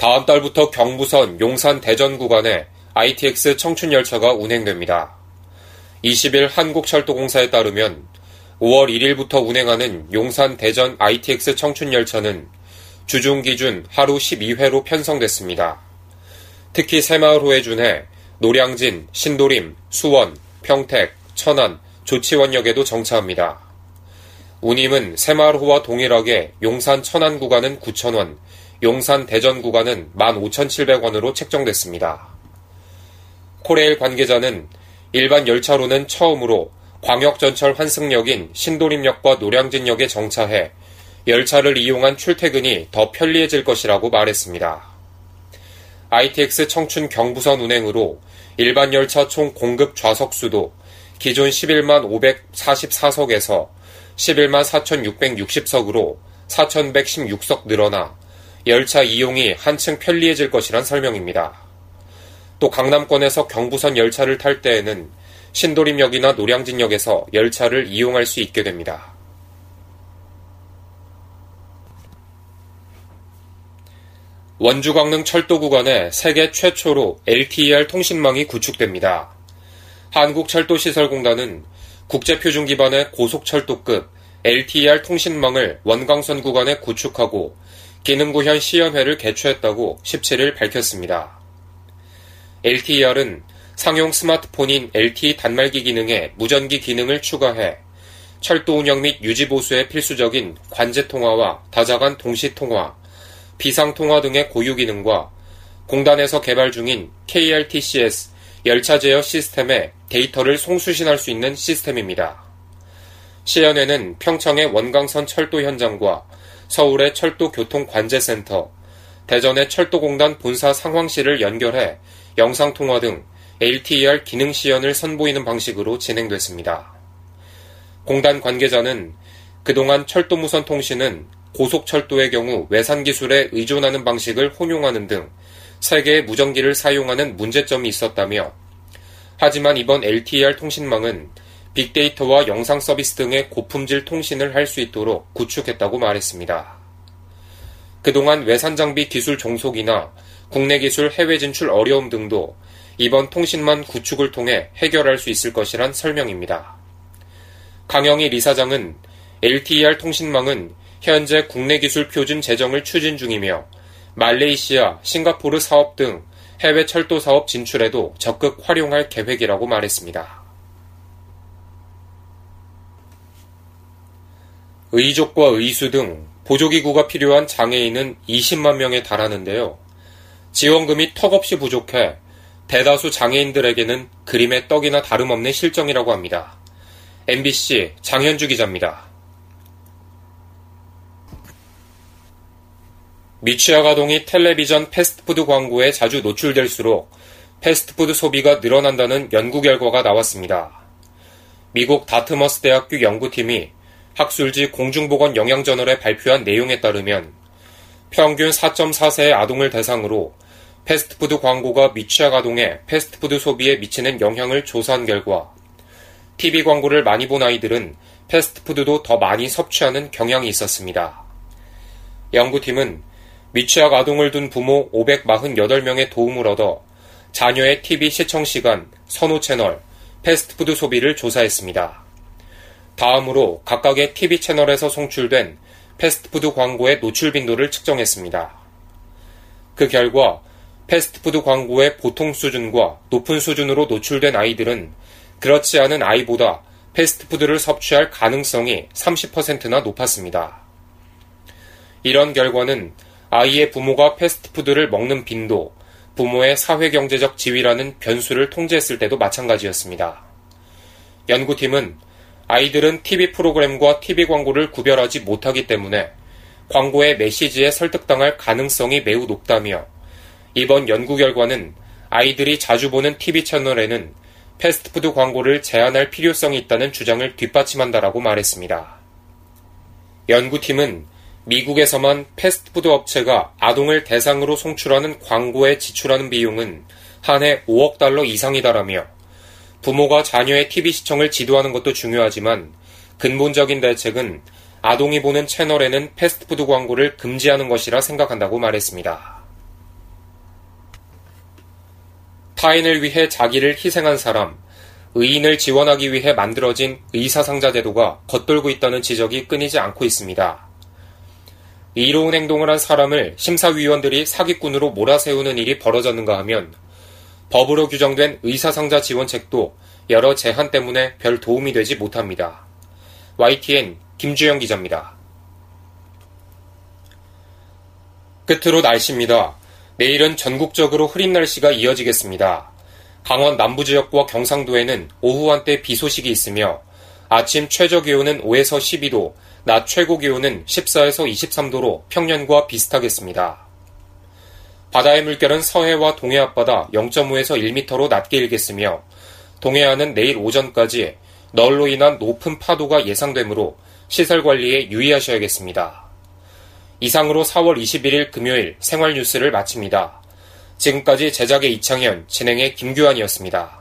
다음 달부터 경부선 용산 대전 구간에 ITX 청춘열차가 운행됩니다. 20일 한국철도공사에 따르면 5월 1일부터 운행하는 용산 대전 ITX 청춘열차는 주중 기준 하루 12회로 편성됐습니다. 특히 새마을호에 준해 노량진, 신도림, 수원, 평택, 천안, 조치원역에도 정차합니다. 운임은 새마을호와 동일하게 용산 천안 구간은 9,000원, 용산 대전 구간은 15,700원으로 책정됐습니다. 코레일 관계자는 일반 열차로는 처음으로 광역전철 환승역인 신도림역과 노량진역에 정차해 열차를 이용한 출퇴근이 더 편리해질 것이라고 말했습니다. ITX 청춘 경부선 운행으로 일반 열차 총 공급 좌석 수도 기존 11만 544석에서 11만 4,660석으로 4,116석 늘어나 열차 이용이 한층 편리해질 것이란 설명입니다. 또 강남권에서 경부선 열차를 탈 때에는 신도림역이나 노량진역에서 열차를 이용할 수 있게 됩니다. 원주 강릉 철도 구간에 세계 최초로 LTER 통신망이 구축됩니다. 한국철도시설공단은 국제표준 기반의 고속철도급 LTER 통신망을 원광선 구간에 구축하고 기능구현 시연회를 개최했다고 17일 밝혔습니다. LTER은 상용 스마트폰인 LTE 단말기 기능에 무전기 기능을 추가해 철도 운영 및 유지 보수에 필수적인 관제 통화와 다자간 동시 통화, 비상 통화 등의 고유 기능과 공단에서 개발 중인 KRTCS 열차 제어 시스템에 데이터를 송수신할 수 있는 시스템입니다. 시연회는 평창의 원광선 철도 현장과 서울의 철도교통관제센터, 대전의 철도공단 본사 상황실을 연결해 영상통화 등 LTER 기능 시연을 선보이는 방식으로 진행됐습니다. 공단 관계자는 그동안 철도무선 통신은 고속철도의 경우 외산 기술에 의존하는 방식을 혼용하는 등 세계의 무전기를 사용하는 문제점이 있었다며 하지만 이번 LTER 통신망은 빅데이터와 영상 서비스 등의 고품질 통신을 할 수 있도록 구축했다고 말했습니다. 그동안 외산 장비 기술 종속이나 국내 기술 해외 진출 어려움 등도 이번 통신망 구축을 통해 해결할 수 있을 것이란 설명입니다. 강영희 리사장은 LTER 통신망은 현재 국내 기술 표준 제정을 추진 중이며 말레이시아, 싱가포르 사업 등 해외 철도 사업 진출에도 적극 활용할 계획이라고 말했습니다. 의족과 의수 등 보조기구가 필요한 장애인은 20만 명에 달하는데요. 지원금이 턱없이 부족해 대다수 장애인들에게는 그림의 떡이나 다름없는 실정이라고 합니다. MBC 장현주 기자입니다. 미취학 아동이 텔레비전 패스트푸드 광고에 자주 노출될수록 패스트푸드 소비가 늘어난다는 연구 결과가 나왔습니다. 미국 다트머스 대학교 연구팀이 학술지 공중보건 영양저널에 발표한 내용에 따르면 평균 4.4세의 아동을 대상으로 패스트푸드 광고가 미취학 아동의 패스트푸드 소비에 미치는 영향을 조사한 결과 TV 광고를 많이 본 아이들은 패스트푸드도 더 많이 섭취하는 경향이 있었습니다. 연구팀은 미취학 아동을 둔 부모 548명의 도움을 얻어 자녀의 TV 시청 시간, 선호 채널, 패스트푸드 소비를 조사했습니다. 다음으로 각각의 TV 채널에서 송출된 패스트푸드 광고의 노출 빈도를 측정했습니다. 그 결과 패스트푸드 광고의 보통 수준과 높은 수준으로 노출된 아이들은 그렇지 않은 아이보다 패스트푸드를 섭취할 가능성이 30%나 높았습니다. 이런 결과는 아이의 부모가 패스트푸드를 먹는 빈도, 부모의 사회경제적 지위라는 변수를 통제했을 때도 마찬가지였습니다. 연구팀은 아이들은 TV 프로그램과 TV 광고를 구별하지 못하기 때문에 광고의 메시지에 설득당할 가능성이 매우 높다며 이번 연구 결과는 아이들이 자주 보는 TV 채널에는 패스트푸드 광고를 제한할 필요성이 있다는 주장을 뒷받침한다라고 말했습니다. 연구팀은 미국에서만 패스트푸드 업체가 아동을 대상으로 송출하는 광고에 지출하는 비용은 한 해 5억 달러 이상이다라며 부모가 자녀의 TV 시청을 지도하는 것도 중요하지만 근본적인 대책은 아동이 보는 채널에는 패스트푸드 광고를 금지하는 것이라 생각한다고 말했습니다. 타인을 위해 자기를 희생한 사람, 의인을 지원하기 위해 만들어진 의사상자 제도가 겉돌고 있다는 지적이 끊이지 않고 있습니다. 이로운 행동을 한 사람을 심사위원들이 사기꾼으로 몰아세우는 일이 벌어졌는가 하면 법으로 규정된 의사상자 지원책도 여러 제한 때문에 별 도움이 되지 못합니다. YTN 김주영 기자입니다. 끝으로 날씨입니다. 내일은 전국적으로 흐린 날씨가 이어지겠습니다. 강원 남부 지역과 경상도에는 오후 한때 비 소식이 있으며 아침 최저 기온은 5에서 12도, 낮 최고 기온은 14에서 23도로 평년과 비슷하겠습니다. 바다의 물결은 서해와 동해 앞바다 0.5에서 1m로 낮게 일겠으며 동해안은 내일 오전까지 널로 인한 높은 파도가 예상되므로 시설 관리에 유의하셔야겠습니다. 이상으로 4월 21일 금요일 생활 뉴스를 마칩니다. 지금까지 제작의 이창현, 진행의 김규환이었습니다.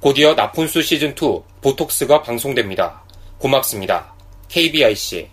곧이어 나푼수 시즌2 보톡스가 방송됩니다. 고맙습니다. KBIC